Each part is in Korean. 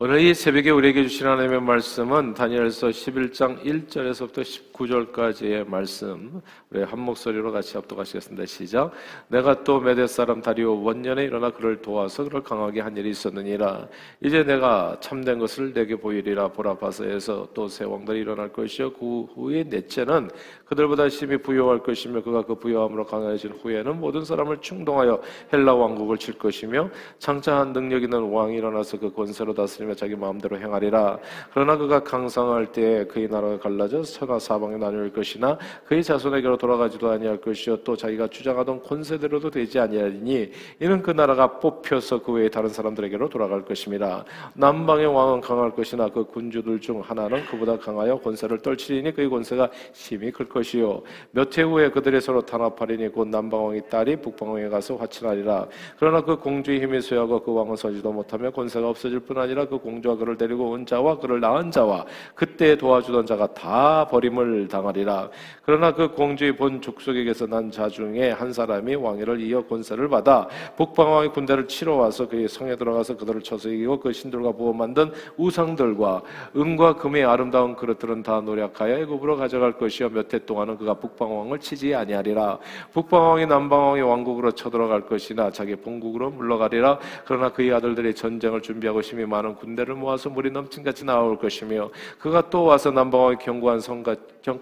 오늘 이 새벽에 우리에게 주신 하나님의 말씀은 다니엘서 11장 1절에서부터 19절까지의 말씀 우리 한 목소리로 같이 합독하시겠습니다. 시작. 내가 또 메대 사람 다리오 원년에 일어나 그를 도와서 그를 강하게 한 일이 있었느니라. 이제 내가 참된 것을 내게 보이리라 보라파서에서 또새 왕들이 일어날 것이요 그 후에 넷째는 그들보다 심히 부여할 것이며 그가 그 부여함으로 강해진 후에는 모든 사람을 충동하여 헬라 왕국을 칠 것이며 창차한 능력 있는 왕이 일어나서 그 권세로 다스리며 자기 마음대로 행하리라. 그러나 그가 강성할 때 그의 나라가 갈라져 서나 사방에 나눌 것이나 그의 자손에게로 돌아가지도 아니할 것이요 또 자기가 주장하던 권세대로도 되지 아니하리니 이는 그 나라가 뽑혀서 그 외에 다른 사람들에게로 돌아갈 것입니다. 남방의 왕은 강할 것이나 그 군주들 중 하나는 그보다 강하여 권세를 떨치리니 그의 권세가 심히 클 것이요 몇 해 후에 그들이 서로 탄압하리니 곧 남방왕의 딸이 북방왕에 가서 화친하리라. 그러나 그 공주의 힘이 쇠하고 그 왕은 서지도 못하며 권세가 없어질 뿐 아니라 그 공주와 그를 데리고 온 자와 그를 낳은 자와 그때 도와주던 자가 다 버림을 당하리라. 그러나 그 공주의 본 족속에게서 난 자 중에 한 사람이 왕위를 이어 권세를 받아 북방왕의 군대를 치러 와서 그의 성에 들어가서 그들을 쳐서 이기고 그 신들과 부어 만든 우상들과 은과 금의 아름다운 그릇들은 다 노력하여 애굽으로 가져갈 것이요 몇 해 동안은 그가 북방왕을 치지 아니하리라. 북방왕이 남방왕의 왕국으로 쳐들어갈 것이나 자기 본국으로 물러가리라. 그러나 그의 아들들이 전쟁을 준비하고 심히 많은 군 대를 모아서 물이 넘친같이 나올 것이며 그가 또 와서 남방왕의 견고한 성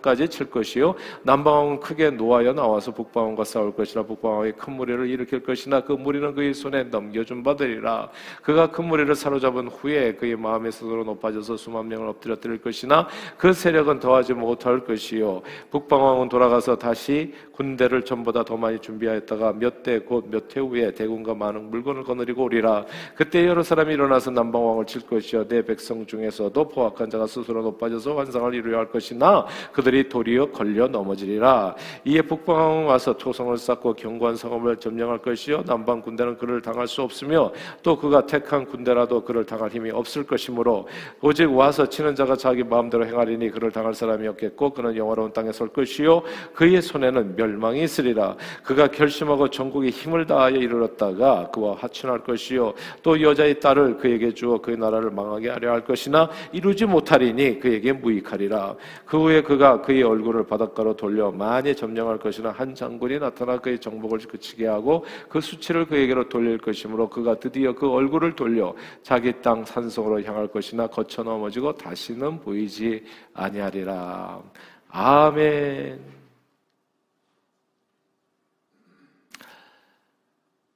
까지 칠 것이요. 남방왕은 크게 노하여 나와서 북방왕과 싸울 것이라 북방왕이 큰 무리를 일으킬 것이나 그 무리는 그의 손에 넘겨준 바되리라. 그가 큰 무리를 사로잡은 후에 그의 마음의 스스로 높아져서 수만 명을 엎드려 드릴 것이나 그 세력은 더하지 못할 것이요. 북방왕은 돌아가서 다시 군대를 전보다 더 많이 준비하였다가 몇 대 곧 몇 해 후에 대군과 많은 물건을 거느리고 오리라. 그때 여러 사람이 일어나서 남방왕을 칠 것이요. 내 백성 중에서도 포악한 자가 스스로 높아져서 환상을 이루려 할 것이나 그들이 도리어 걸려 넘어지리라. 이에 북방왕은 와서 토성을 쌓고 견고한 성읍을 점령할 것이요. 남방 군대는 그를 당할 수 없으며 또 그가 택한 군대라도 그를 당할 힘이 없을 것이므로 오직 와서 치는 자가 자기 마음대로 행하리니 그를 당할 사람이 없겠고 그는 영화로운 땅에 설 것이요. 그의 손에는 멸망이 있으리라. 그가 결심하고 전국에 힘을 다하여 이르렀다가 그와 하춘할 것이요. 또 여자의 딸을 그에게 주어 그의 나라를 망하게 하려 할 것이나 이루지 못하리니 그에게 무익하리라. 그 후에 그가 그의 얼굴을 바닷가로 돌려 많이 점령할 것이나 한 장군이 나타나 그의 정복을 그치게 하고 그 수치를 그에게로 돌릴 것이므로 그가 드디어 그 얼굴을 돌려 자기 땅 산성으로 향할 것이나 거쳐 넘어지고 다시는 보이지 아니하리라 아멘.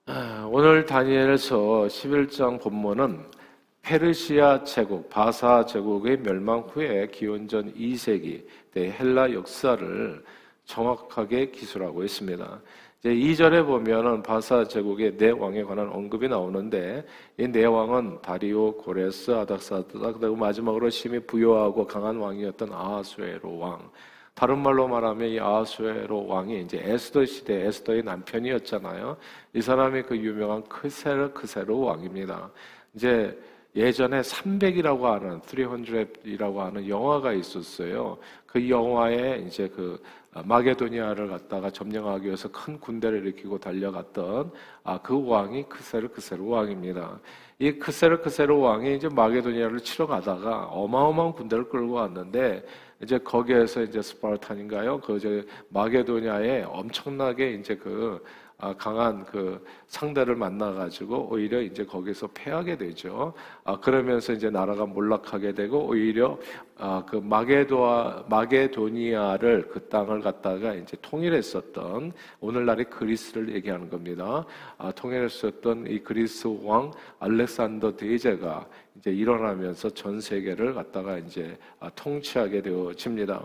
아, 오늘 다니엘서 11장 본문은 페르시아 제국, 바사 제국의 멸망 후에 기원전 2세기 때 헬라 역사를 정확하게 기술하고 있습니다. 이제 2절에 보면은 바사 제국의 네 왕에 관한 언급이 나오는데 이 네 왕은 다리오, 고레스, 아닥사드다 그리고 마지막으로 심히 부여하고 강한 왕이었던 아하수에로 왕. 다른 말로 말하면 이 아하수에로 왕이 이제 에스더 시대 에스더의 남편이었잖아요. 이 사람이 그 유명한 크세르 크세로 왕입니다. 이제 예전에 300이라고 하는 300이라고 하는 영화가 있었어요. 그 영화에 이제 그 마게도니아를 갖다가 점령하기 위해서 큰 군대를 일으키고 달려갔던 아, 그 왕이 크세르 크세르 왕입니다. 이 크세르 크세르 왕이 이제 마게도니아를 치러 가다가 어마어마한 군대를 끌고 왔는데 이제 거기에서 이제 스파르탄인가요? 그 이제 마게도니아에 엄청나게 이제 그 아, 강한 그 상대를 만나가지고 오히려 이제 거기서 패하게 되죠. 아, 그러면서 이제 나라가 몰락하게 되고 오히려 아, 그 마게도아, 마게도니아를 그 땅을 갖다가 이제 통일했었던 오늘날의 그리스를 얘기하는 겁니다. 아, 통일했었던 이 그리스 왕 알렉산더 대제가 이제 일어나면서 전 세계를 갖다가 이제 아, 통치하게 되어집니다.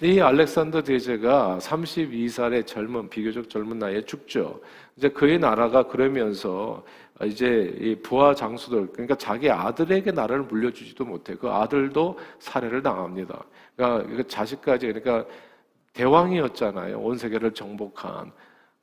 이 알렉산더 대제가 32살의 젊은 비교적 젊은 나이에 죽죠. 이제 그의 나라가 그러면서 이제 이 부하 장수들 그러니까 자기 아들에게 나라를 물려주지도 못해 그 아들도 살해를 당합니다. 그러니까 자식까지 그러니까 대왕이었잖아요. 온 세계를 정복한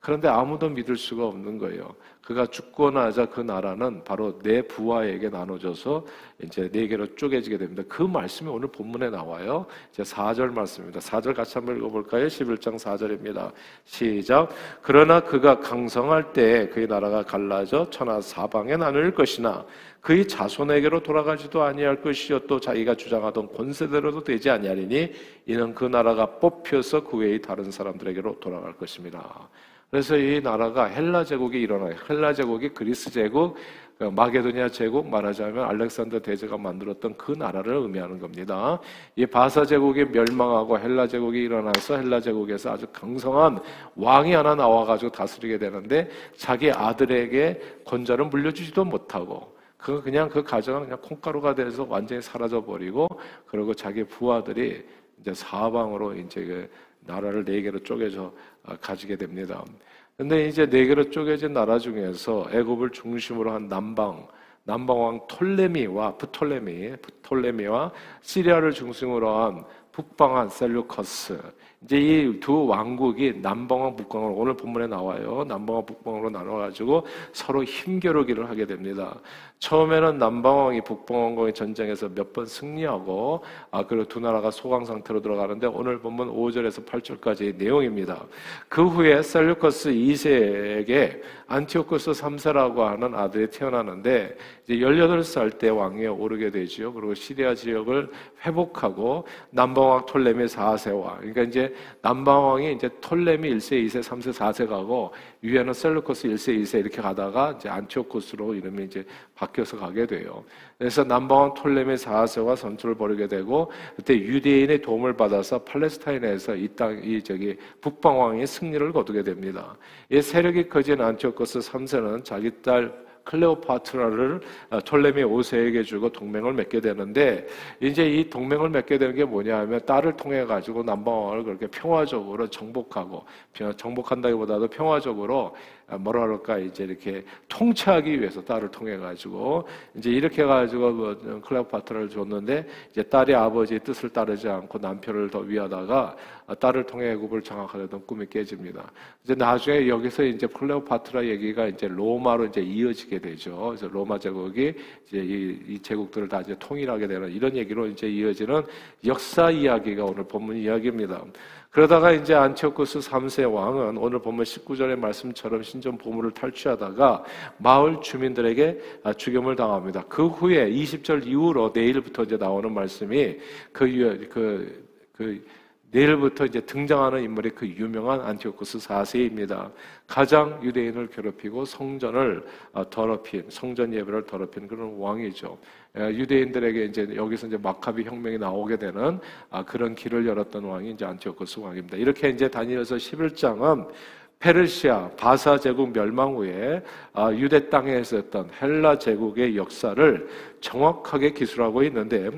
그런데 아무도 믿을 수가 없는 거예요. 그가 죽고 나자 그 나라는 바로 내 부하에게 나눠져서 이제 네 개로 쪼개지게 됩니다. 그 말씀이 오늘 본문에 나와요. 이제 4절 말씀입니다. 4절 같이 한번 읽어볼까요? 11장 4절입니다. 시작. 그러나 그가 강성할 때 그의 나라가 갈라져 천하 사방에 나눌 것이나 그의 자손에게로 돌아가지도 아니할 것이요 또 자기가 주장하던 권세대로도 되지 아니하리니 이는 그 나라가 뽑혀서 그 외의 다른 사람들에게로 돌아갈 것입니다. 그래서 이 나라가 헬라 제국이 일어나요. 헬라 제국이 그리스 제국, 그 마게도니아 제국 말하자면 알렉산더 대제가 만들었던 그 나라를 의미하는 겁니다. 이 바사 제국이 멸망하고 헬라 제국이 일어나서 헬라 제국에서 아주 강성한 왕이 하나 나와가지고 다스리게 되는데 자기 아들에게 권좌를 물려주지도 못하고 그 그냥 그 가정은 그냥 콩가루가 돼서 완전히 사라져 버리고 그리고 자기 부하들이 이제 사방으로 이제 그 나라를 네 개로 쪼개져 아, 가지게 됩니다. 근데 이제 네 개로 쪼개진 나라 중에서 애굽을 중심으로 한 남방 남방 왕 톨레미와 프톨레미, 프톨레미와 시리아를 중심으로 한 북방한 셀루커스. 이제 이 두 왕국이 남방왕 북방으로 오늘 본문에 나와요. 남방왕 북방으로 나눠가지고 서로 힘겨루기를 하게 됩니다. 처음에는 남방왕이 북방왕과의 전쟁에서 몇 번 승리하고 아 그리고 두 나라가 소강 상태로 들어가는데 오늘 본문 5절에서 8절까지의 내용입니다. 그 후에 셀루커스 2세에게 안티오코스 3세라고 하는 아들이 태어나는데 이제 18살 때 왕위에 오르게 되지요. 그리고 시리아 지역을 회복하고 남방왕 톨레미 4세와 그러니까 이제 남방왕이 이제 톨레미 1세, 2세, 3세, 4세 가고 위에는 셀루커스 1세, 2세 이렇게 가다가 이제 안티오코스로 이름이 이제 바뀌어서 가게 돼요. 그래서 남방왕 톨레미 4세와 전투를 벌이게 되고 그때 유대인의 도움을 받아서 팔레스타인에서 이 땅, 이 저기 북방왕이 승리를 거두게 됩니다. 이 세력이 커진 안티오코스 3세는 자기 딸 클레오파트라를 어, 톨레미 5세에게 주고 동맹을 맺게 되는데 이제 이 동맹을 맺게 되는 게 뭐냐 하면 딸을 통해 가지고 남방왕을 그렇게 평화적으로 정복하고 정복한다기보다도 평화적으로 아, 뭐라 그럴까 이제 이렇게 통치하기 위해서 딸을 통해 가지고 이제 이렇게 가지고 뭐 클레오파트라를 줬는데 이제 딸이 아버지의 뜻을 따르지 않고 남편을 더 위하다가 딸을 통해 애굽을 장악하려던 꿈이 깨집니다. 이제 나중에 여기서 이제 클레오파트라 얘기가 이제 로마로 이제 이어지게 되죠. 그래서 로마 제국이 이제 이, 이 제국들을 다 이제 통일하게 되는 이런 얘기로 이제 이어지는 역사 이야기가 오늘 본문 이야기입니다. 그러다가 이제 안티오쿠스 3세 왕은 오늘 보면 19절의 말씀처럼 신전 보물을 탈취하다가 마을 주민들에게 죽임을 당합니다. 그 후에 20절 이후로 내일부터 이제 나오는 말씀이 그, 그, 그 내일부터 이제 등장하는 인물이 그 유명한 안티오쿠스 4세입니다. 가장 유대인을 괴롭히고 성전을 어, 더럽힌, 성전 예배를 더럽힌 그런 왕이죠. 유대인들에게 이제 여기서 이제 마카비 혁명이 나오게 되는 아, 그런 길을 열었던 왕이 이제 안티오쿠스 왕입니다. 이렇게 이제 다니엘서 11장은 페르시아 바사 제국 멸망 후에 아, 유대 땅에 있었던 헬라 제국의 역사를 정확하게 기술하고 있는데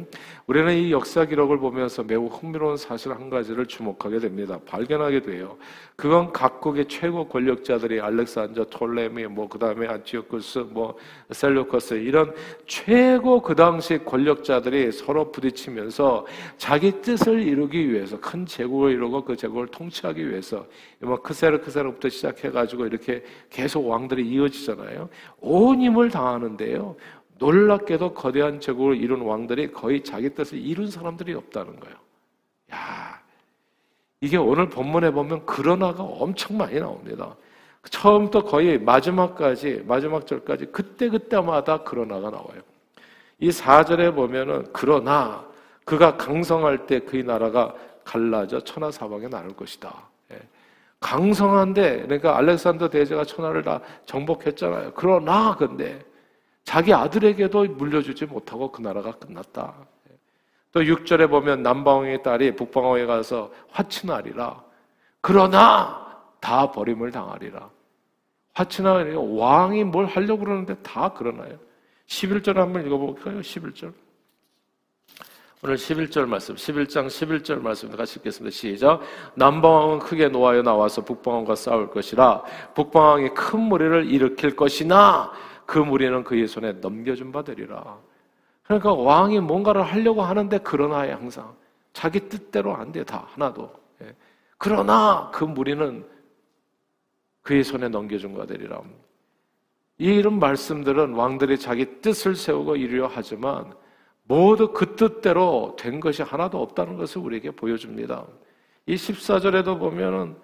우리는 이 역사 기록을 보면서 매우 흥미로운 사실 한 가지를 주목하게 됩니다. 발견하게 돼요. 그건 각국의 최고 권력자들이 알렉산더, 톨레미, 뭐 그다음에 안티오쿠스, 뭐 셀루커스 이런 최고 그 당시 권력자들이 서로 부딪히면서 자기 뜻을 이루기 위해서 큰 제국을 이루고 그 제국을 통치하기 위해서 뭐 크세르 크세르부터 시작해 가지고 이렇게 계속 왕들이 이어지잖아요. 온 힘을 다하는데요. 놀랍게도 거대한 제국을 이룬 왕들이 거의 자기 뜻을 이룬 사람들이 없다는 거예요. 야, 이게 오늘 본문에 보면 그러나가 엄청 많이 나옵니다. 처음부터 거의 마지막까지, 마지막 절까지 그때그때마다 그러나가 나와요. 이 4절에 보면은 그러나 그가 강성할 때 그의 나라가 갈라져 천하 사방에 나눌 것이다. 예. 강성한데 그러니까 알렉산더 대제가 천하를 다 정복했잖아요. 그러나 근데 자기 아들에게도 물려주지 못하고 그 나라가 끝났다. 또 6절에 보면 남방왕의 딸이 북방왕에 가서 화친하리라. 그러나 다 버림을 당하리라. 화친하리 왕이 뭘 하려고 그러는데 다 그러나요? 11절 한번 읽어볼까요? 11절. 오늘 11절 말씀, 11장 11절 말씀 같이 읽겠습니다. 시작. 남방왕은 크게 노하여 나와서 북방왕과 싸울 것이라 북방왕이 큰 무리를 일으킬 것이나 그 무리는 그의 손에 넘겨준 바 되리라. 그러니까 왕이 뭔가를 하려고 하는데 그러나에 항상 자기 뜻대로 안 돼, 다 하나도. 예. 그러나 그 무리는 그의 손에 넘겨준 가 되리라. 이런 말씀들은 왕들이 자기 뜻을 세우고 이루려 하지만 모두 그 뜻대로 된 것이 하나도 없다는 것을 우리에게 보여줍니다. 이 14절에도 보면은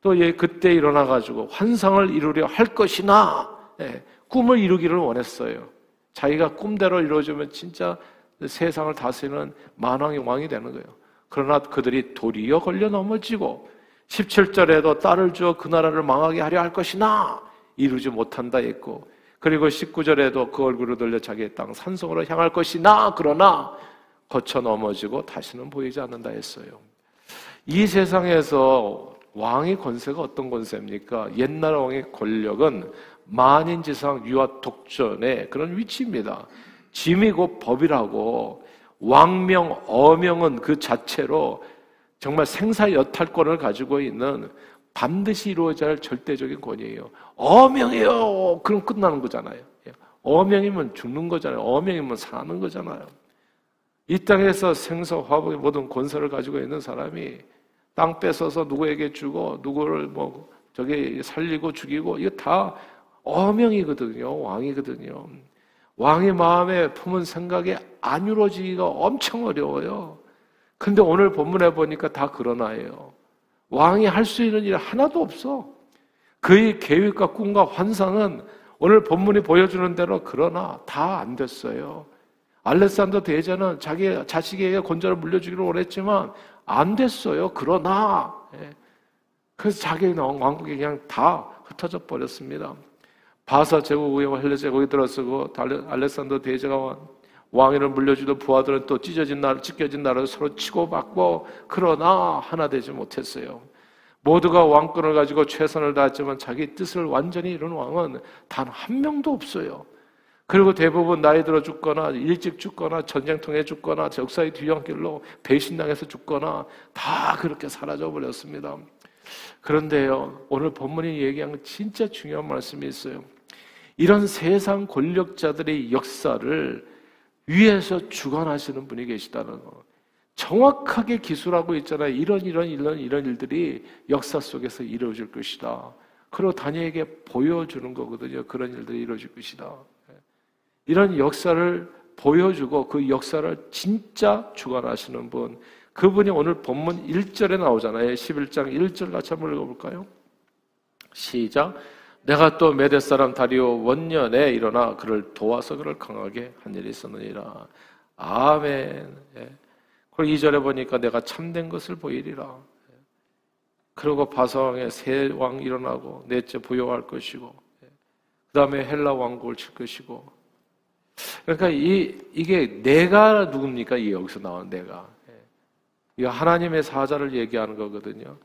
또 예, 그때 일어나가지고 환상을 이루려 할 것이나 예, 꿈을 이루기를 원했어요. 자기가 꿈대로 이루어지면 진짜 세상을 다스리는 만왕의 왕이 되는 거예요. 그러나 그들이 도리어 걸려 넘어지고 17절에도 딸을 주어 그 나라를 망하게 하려 할 것이나 이루지 못한다 했고 그리고 19절에도 그 얼굴을 돌려 자기의 땅 산성으로 향할 것이나 그러나 거쳐 넘어지고 다시는 보이지 않는다 했어요. 이 세상에서 왕의 권세가 어떤 권세입니까? 옛날 왕의 권력은 만인 지상 유아 독전의 그런 위치입니다. 짐이고 법이라고 왕명, 어명은 그 자체로 정말 생사 여탈권을 가지고 있는 반드시 이루어져야 할 절대적인 권위예요. 어명이요! 그럼 끝나는 거잖아요. 어명이면 죽는 거잖아요. 어명이면 사는 거잖아요. 이 땅에서 생사 화복의 모든 권세를 가지고 있는 사람이 땅 뺏어서 누구에게 주고 누구를 뭐 저기 살리고 죽이고 이거 다 어명이거든요. 왕이거든요. 왕의 마음에 품은 생각이 안 이루어지기가 엄청 어려워요. 근데 오늘 본문에 보니까 다 그러나예요. 왕이 할 수 있는 일 하나도 없어. 그의 계획과 꿈과 환상은 오늘 본문이 보여주는 대로 그러나 다 안 됐어요. 알렉산더 대제는 자기 자식에게 권좌를 물려주기를 원했지만 안 됐어요. 그러나 예. 그래서 자기 왕국이 그냥 다 흩어져 버렸습니다. 바사 제국 의회와 헬레 제국이 들어서고 알렉산더 대제가 왕위를 물려주던 부하들은 또 찢어진 나라, 찢겨진 나라를 서로 치고받고 그러나 하나 되지 못했어요. 모두가 왕권을 가지고 최선을 다했지만 자기 뜻을 완전히 이룬 왕은 단 한 명도 없어요. 그리고 대부분 나이 들어 죽거나 일찍 죽거나 전쟁통에 죽거나 역사의 뒤연길로 배신당해서 죽거나 다 그렇게 사라져 버렸습니다. 그런데요, 오늘 본문이 얘기한 진짜 중요한 말씀이 있어요. 이런 세상 권력자들의 역사를 위에서 주관하시는 분이 계시다는 거. 정확하게 기술하고 있잖아요. 이런 이런 이런 이런 일들이 역사 속에서 이루어질 것이다. 그리고 다니엘에게 보여주는 거거든요. 그런 일들이 이루어질 것이다. 이런 역사를 보여주고 그 역사를 진짜 주관하시는 분. 그분이 오늘 본문 1절에 나오잖아요. 11장 1절 같이 한번 읽어볼까요? 시작. 내가 또 메대 사람 다리오 원년에 일어나 그를 도와서 그를 강하게 한 일이 있었느니라. 아멘. 예. 그리고 2절에 보니까 내가 참된 것을 보이리라. 예. 그리고 바사왕의 새 왕 일어나고 넷째 부여할 것이고 예. 그 다음에 헬라 왕국을 칠 것이고 그러니까 이, 이게 내가 누굽니까? 이 여기서 나온 내가. 예. 이 하나님의 사자를 얘기하는 거거든요.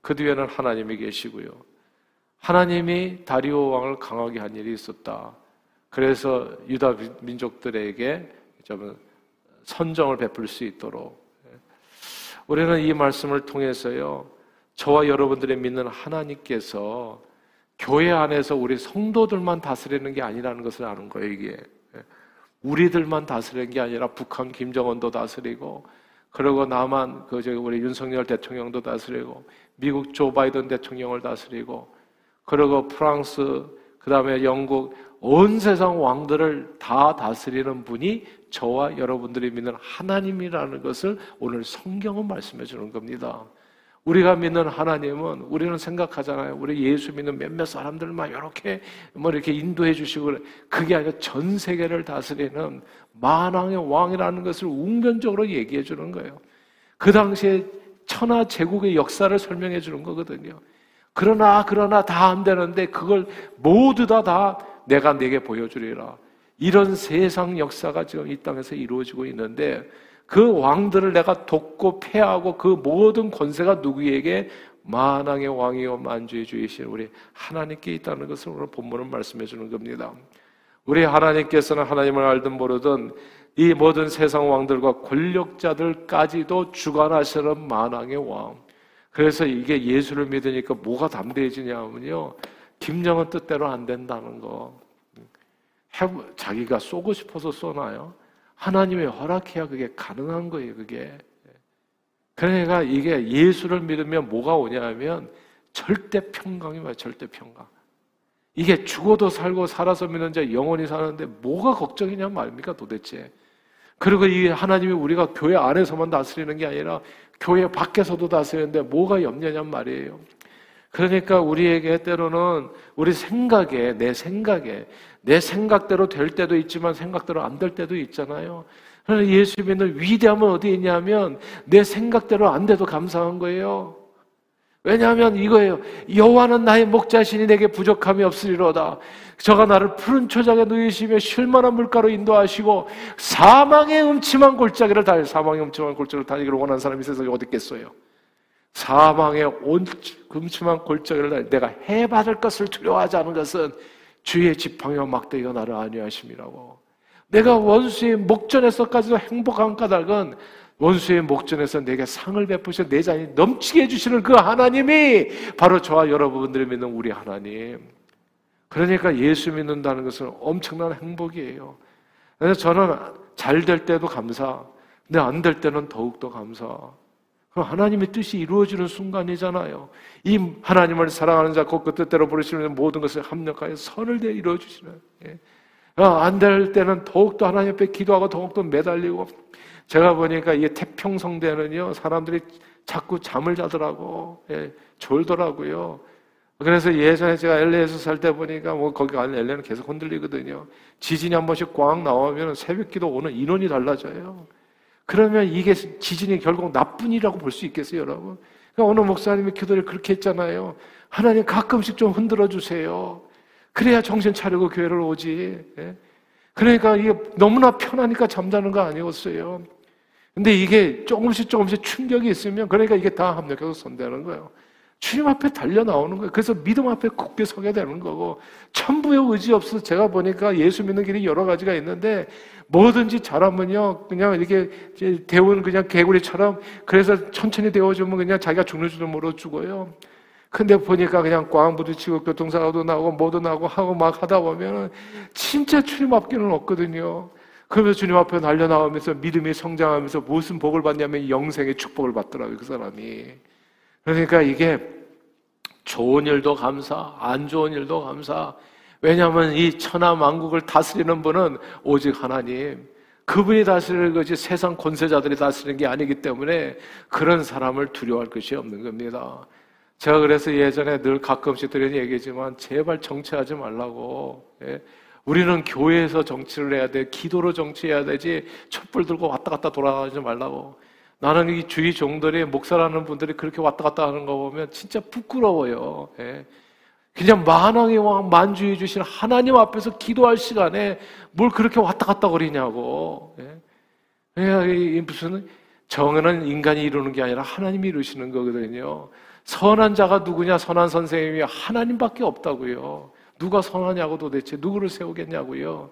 그 뒤에는 하나님이 계시고요. 하나님이 다리오 왕을 강하게 한 일이 있었다. 그래서 유다 민족들에게 좀 선정을 베풀 수 있도록 예. 우리는 이 말씀을 통해서요. 저와 여러분들이 믿는 하나님께서 교회 안에서 우리 성도들만 다스리는 게 아니라는 것을 아는 거예요, 이게. 예. 우리들만 다스리는 게 아니라 북한 김정은도 다스리고 그리고 남한 그 저기 우리 윤석열 대통령도 다스리고 미국 조 바이든 대통령을 다스리고 그리고 프랑스 그 다음에 영국 온 세상 왕들을 다 다스리는 분이 저와 여러분들이 믿는 하나님이라는 것을 오늘 성경은 말씀해 주는 겁니다. 우리가 믿는 하나님은 우리는 생각하잖아요. 우리 예수 믿는 몇몇 사람들만 이렇게 뭐 이렇게 인도해 주시고 그게 아니라 전 세계를 다스리는 만왕의 왕이라는 것을 웅변적으로 얘기해 주는 거예요. 그 당시에 천하 제국의 역사를 설명해 주는 거거든요. 그러나 그러나 다 안 되는데 그걸 모두 다 다 내가 내게 보여주리라. 이런 세상 역사가 지금 이 땅에서 이루어지고 있는데 그 왕들을 내가 돕고 패하고 그 모든 권세가 누구에게 만왕의 왕이요 만주의 주이신 우리 하나님께 있다는 것을 오늘 본문은 말씀해 주는 겁니다. 우리 하나님께서는 하나님을 알든 모르든 이 모든 세상 왕들과 권력자들까지도 주관하시는 만왕의 왕. 그래서 이게 예수를 믿으니까 뭐가 담대해지냐면요. 김정은 뜻대로 안 된다는 거. 자기가 쏘고 싶어서 쏘나요? 하나님의 허락해야 그게 가능한 거예요, 그게. 그러니까 이게 예수를 믿으면 뭐가 오냐 하면 절대 평강이 뭐야? 절대 평강. 이게 죽어도 살고 살아서 믿는 자 영원히 사는데 뭐가 걱정이냐 말입니까 도대체. 그리고 이 하나님이 우리가 교회 안에서만 다스리는 게 아니라 교회 밖에서도 다스리는데 뭐가 염려냔 말이에요. 그러니까 우리에게 때로는 우리 생각에, 내 생각에, 내 생각대로 될 때도 있지만 생각대로 안 될 때도 있잖아요. 그러나 예수 믿는 위대함은 어디 있냐면 내 생각대로 안 돼도 감사한 거예요. 왜냐하면 이거예요. 여호와는 나의 목자신이 내게 부족함이 없으리로다. 저가 나를 푸른 초장에 누이시며 쉴만한 물가로 인도하시고 사망의 음침한 골짜기를 달 사망의 음침한 골짜기를 다니기를 원하는 사람이 세상에 어디 있겠어요? 사망의 음침한 골짜기를 내가 해받을 것을 두려워하지 않은 것은 주의 지팡이와 막대기가 나를 안위하심이라고. 내가 원수의 목전에서까지도 행복한 까닭은 원수의 목전에서 내게 상을 베푸셔 내 자신이 넘치게 해주시는 그 하나님이 바로 저와 여러분들이 믿는 우리 하나님. 그러니까 예수 믿는다는 것은 엄청난 행복이에요. 그래서 저는 잘 될 때도 감사, 근데 안 될 때는 더욱더 감사. 하나님의 뜻이 이루어지는 순간이잖아요. 이 하나님을 사랑하는 자, 곧그 뜻대로 부르시는 모든 것을 합력하여 선을 대 이루어 주시는. 예. 아, 안될 때는 더욱더 하나님 앞에 기도하고 더욱더 매달리고. 제가 보니까 이 태평성대는요, 사람들이 자꾸 잠을 자더라고. 예, 졸더라고요. 그래서 예전에 제가 LA에서 살 때 보니까 뭐 거기 가는 LA는 계속 흔들리거든요. 지진이 한 번씩 꽝 나오면 새벽 기도 오는 인원이 달라져요. 그러면 이게 지진이 결국 나쁜 일이라고 볼 수 있겠어요, 여러분? 그러니까 어느 목사님이 기도를 그렇게 했잖아요. 하나님 가끔씩 좀 흔들어 주세요. 그래야 정신 차리고 교회를 오지. 예? 그러니까 이게 너무나 편하니까 잠자는 거 아니었어요. 근데 이게 조금씩 조금씩 충격이 있으면 그러니까 이게 다 합력해서 손대는 거예요. 주님 앞에 달려 나오는 거예요. 그래서 믿음 앞에 굳게 서게 되는 거고 천부의 의지 없어서 제가 보니까 예수 믿는 길이 여러 가지가 있는데 뭐든지 잘하면요 그냥 이렇게 데운 그냥 개구리처럼 그래서 천천히 데워주면 그냥 자기가 죽는 줄도 모르고 죽어요. 근데 보니까 그냥 꽝 부딪히고 교통사고도 나고 뭐도 나고 하고 막 하다 보면은 진짜 주님 앞길은 없거든요. 그러면서 주님 앞에 날려 나오면서 믿음이 성장하면서 무슨 복을 받냐면 영생의 축복을 받더라고요 그 사람이. 그러니까 이게 좋은 일도 감사, 안 좋은 일도 감사. 왜냐하면 이 천하 만국을 다스리는 분은 오직 하나님. 그분이 다스리는 것이 세상 권세자들이 다스리는 게 아니기 때문에 그런 사람을 두려워할 것이 없는 겁니다. 제가 그래서 예전에 늘 가끔씩 드리는 얘기지만 제발 정치하지 말라고. 예? 우리는 교회에서 정치를 해야 돼. 기도로 정치해야 되지. 촛불 들고 왔다 갔다 돌아가지 말라고. 나는 이 주위 종들이 목사라는 분들이 그렇게 왔다 갔다 하는 거 보면 진짜 부끄러워요. 예. 그냥 만왕의 왕 만주해 주신 하나님 앞에서 기도할 시간에 뭘 그렇게 왔다 갔다 거리냐고. 예. 무슨 정의는 인간이 이루는 게 아니라 하나님이 이루시는 거거든요. 선한 자가 누구냐? 선한 선생님이 하나님밖에 없다고요. 누가 선하냐고 도대체 누구를 세우겠냐고요.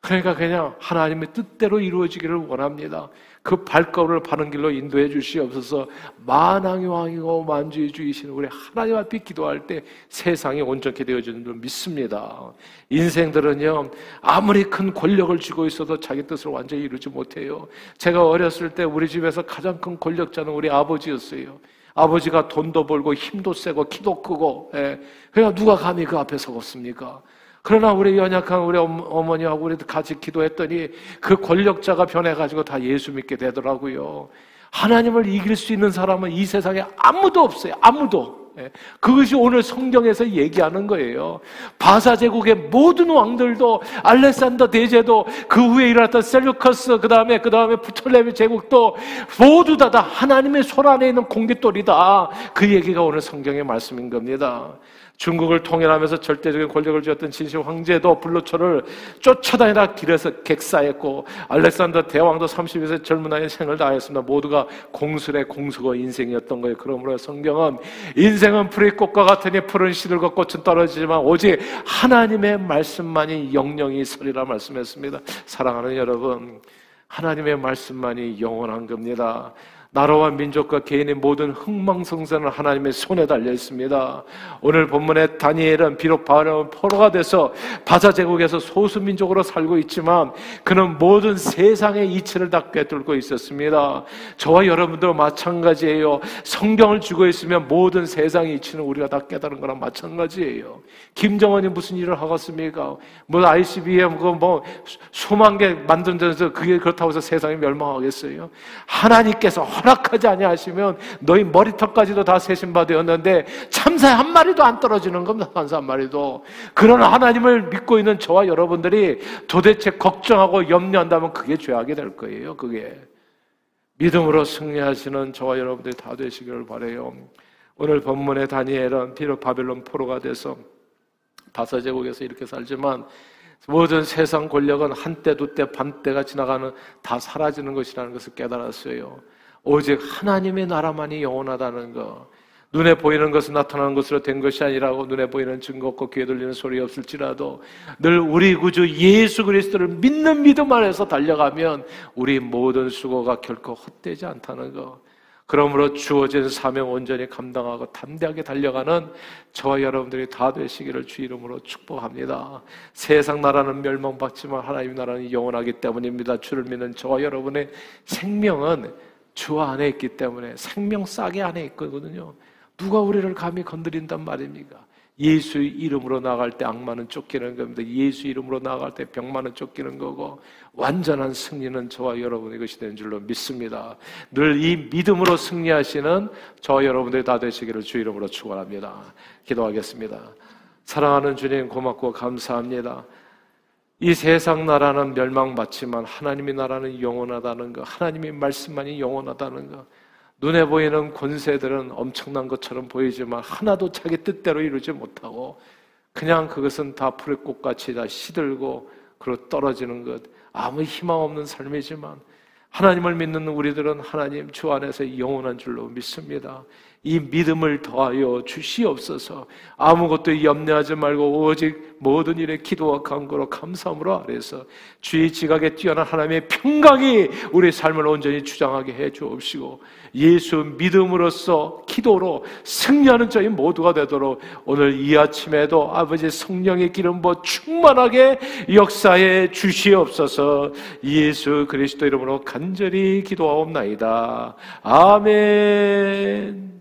그러니까 그냥 하나님의 뜻대로 이루어지기를 원합니다. 그 발걸음을 바른 길로 인도해 주시옵소서 만왕의 왕이고 만주의 주이신 우리 하나님 앞에 기도할 때 세상이 온전케 되어지는 줄 믿습니다. 인생들은요, 아무리 큰 권력을 쥐고 있어도 자기 뜻을 완전히 이루지 못해요. 제가 어렸을 때 우리 집에서 가장 큰 권력자는 우리 아버지였어요. 아버지가 돈도 벌고 힘도 세고 키도 크고, 예. 그러니까 누가 감히 그 앞에 서겠습니까? 그러나 우리 연약한 우리 어머니하고 우리 같이 기도했더니 그 권력자가 변해가지고 다 예수 믿게 되더라고요. 하나님을 이길 수 있는 사람은 이 세상에 아무도 없어요. 아무도. 예. 그것이 오늘 성경에서 얘기하는 거예요. 바사 제국의 모든 왕들도 알렉산더 대제도 그 후에 일어났던 셀루커스 그 다음에 그 다음에 부톨레미 제국도 모두 다, 다 하나님의 손 안에 있는 공깃돌이다. 그 얘기가 오늘 성경의 말씀인 겁니다. 중국을 통일하면서 절대적인 권력을 쥐었던 진실 황제도 블루초를 쫓아다니다 길에서 객사했고 알렉산더 대왕도 30에서 젊은 나이에 생을 다했습니다. 모두가 공술의 공수고 인생이었던 거예요. 그러므로 성경은 인생은 풀이 꽃과 같으니 푸른 시들과 꽃은 떨어지지만 오직 하나님의 말씀만이 영영이 서리라 말씀했습니다. 사랑하는 여러분, 하나님의 말씀만이 영원한 겁니다. 나라와 민족과 개인의 모든 흥망성쇠는 하나님의 손에 달려 있습니다. 오늘 본문의 다니엘은 비록 바로 포로가 돼서 바사 제국에서 소수 민족으로 살고 있지만 그는 모든 세상의 이치를 다 꿰뚫고 있었습니다. 저와 여러분도 마찬가지예요. 성경을 쥐고 있으면 모든 세상의 이치는 우리가 다 깨달은 거랑 마찬가지예요. 김정은이 무슨 일을 하겠습니까? 뭐 ICBM 그뭐 수만 개 만든다서 그게 그렇다고 해서 세상이 멸망하겠어요? 하나님께서 허락하지 아니하시면 너희 머리털까지도 다 되었는데 참새 한 마리도 안 떨어지는 겁니다. 참새 한 마리도. 그런 하나님을 믿고 있는 저와 여러분들이 도대체 걱정하고 염려한다면 그게 죄악이 될 거예요. 그게. 믿음으로 승리하시는 저와 여러분들이 다 되시기를 바래요. 오늘 본문의 다니엘은 비록 바벨론 포로가 돼서 바사 제국에서 이렇게 살지만 모든 세상 권력은 한때, 두때, 반때가 지나가는 다 사라지는 것이라는 것을 깨달았어요. 오직 하나님의 나라만이 영원하다는 것. 눈에 보이는 것은 나타나는 것으로 된 것이 아니라고 눈에 보이는 증거 없고 귀에 들리는 소리 없을지라도 늘 우리 구주 예수 그리스도를 믿는 믿음 안에서 달려가면 우리 모든 수고가 결코 헛되지 않다는 것. 그러므로 주어진 사명 온전히 감당하고 담대하게 달려가는 저와 여러분들이 다 되시기를 주 이름으로 축복합니다. 세상 나라는 멸망받지만 하나님 나라는 영원하기 때문입니다. 주를 믿는 저와 여러분의 생명은 주 안에 있기 때문에 생명 싸게 안에 있거든요. 누가 우리를 감히 건드린단 말입니까? 예수 이름으로 나갈 때 악마는 쫓기는 겁니다. 예수 이름으로 나갈 때 병마는 쫓기는 거고 완전한 승리는 저와 여러분의 것이 된 줄로 믿습니다. 늘 이 믿음으로 승리하시는 저와 여러분들이 다 되시기를 주 이름으로 축원합니다. 기도하겠습니다. 사랑하는 주님 고맙고 감사합니다. 이 세상 나라는 멸망받지만 하나님의 나라는 영원하다는 것, 하나님의 말씀만이 영원하다는 것. 눈에 보이는 권세들은 엄청난 것처럼 보이지만 하나도 자기 뜻대로 이루지 못하고 그냥 그것은 다 풀의 꽃같이 다 시들고 그리고 떨어지는 것. 아무 희망 없는 삶이지만 하나님을 믿는 우리들은 하나님 주 안에서 영원한 줄로 믿습니다. 이 믿음을 더하여 주시옵소서. 아무것도 염려하지 말고 오직 모든 일에 기도와 간구로 감사함으로 아래서 주의 지각에 뛰어난 하나님의 평강이 우리 삶을 온전히 주장하게 해 주옵시고 예수 믿음으로써 기도로 승리하는 저희 모두가 되도록 오늘 이 아침에도 아버지 성령의 기름 부 충만하게 역사해 주시옵소서 예수 그리스도 이름으로 간절히 기도하옵나이다. 아멘.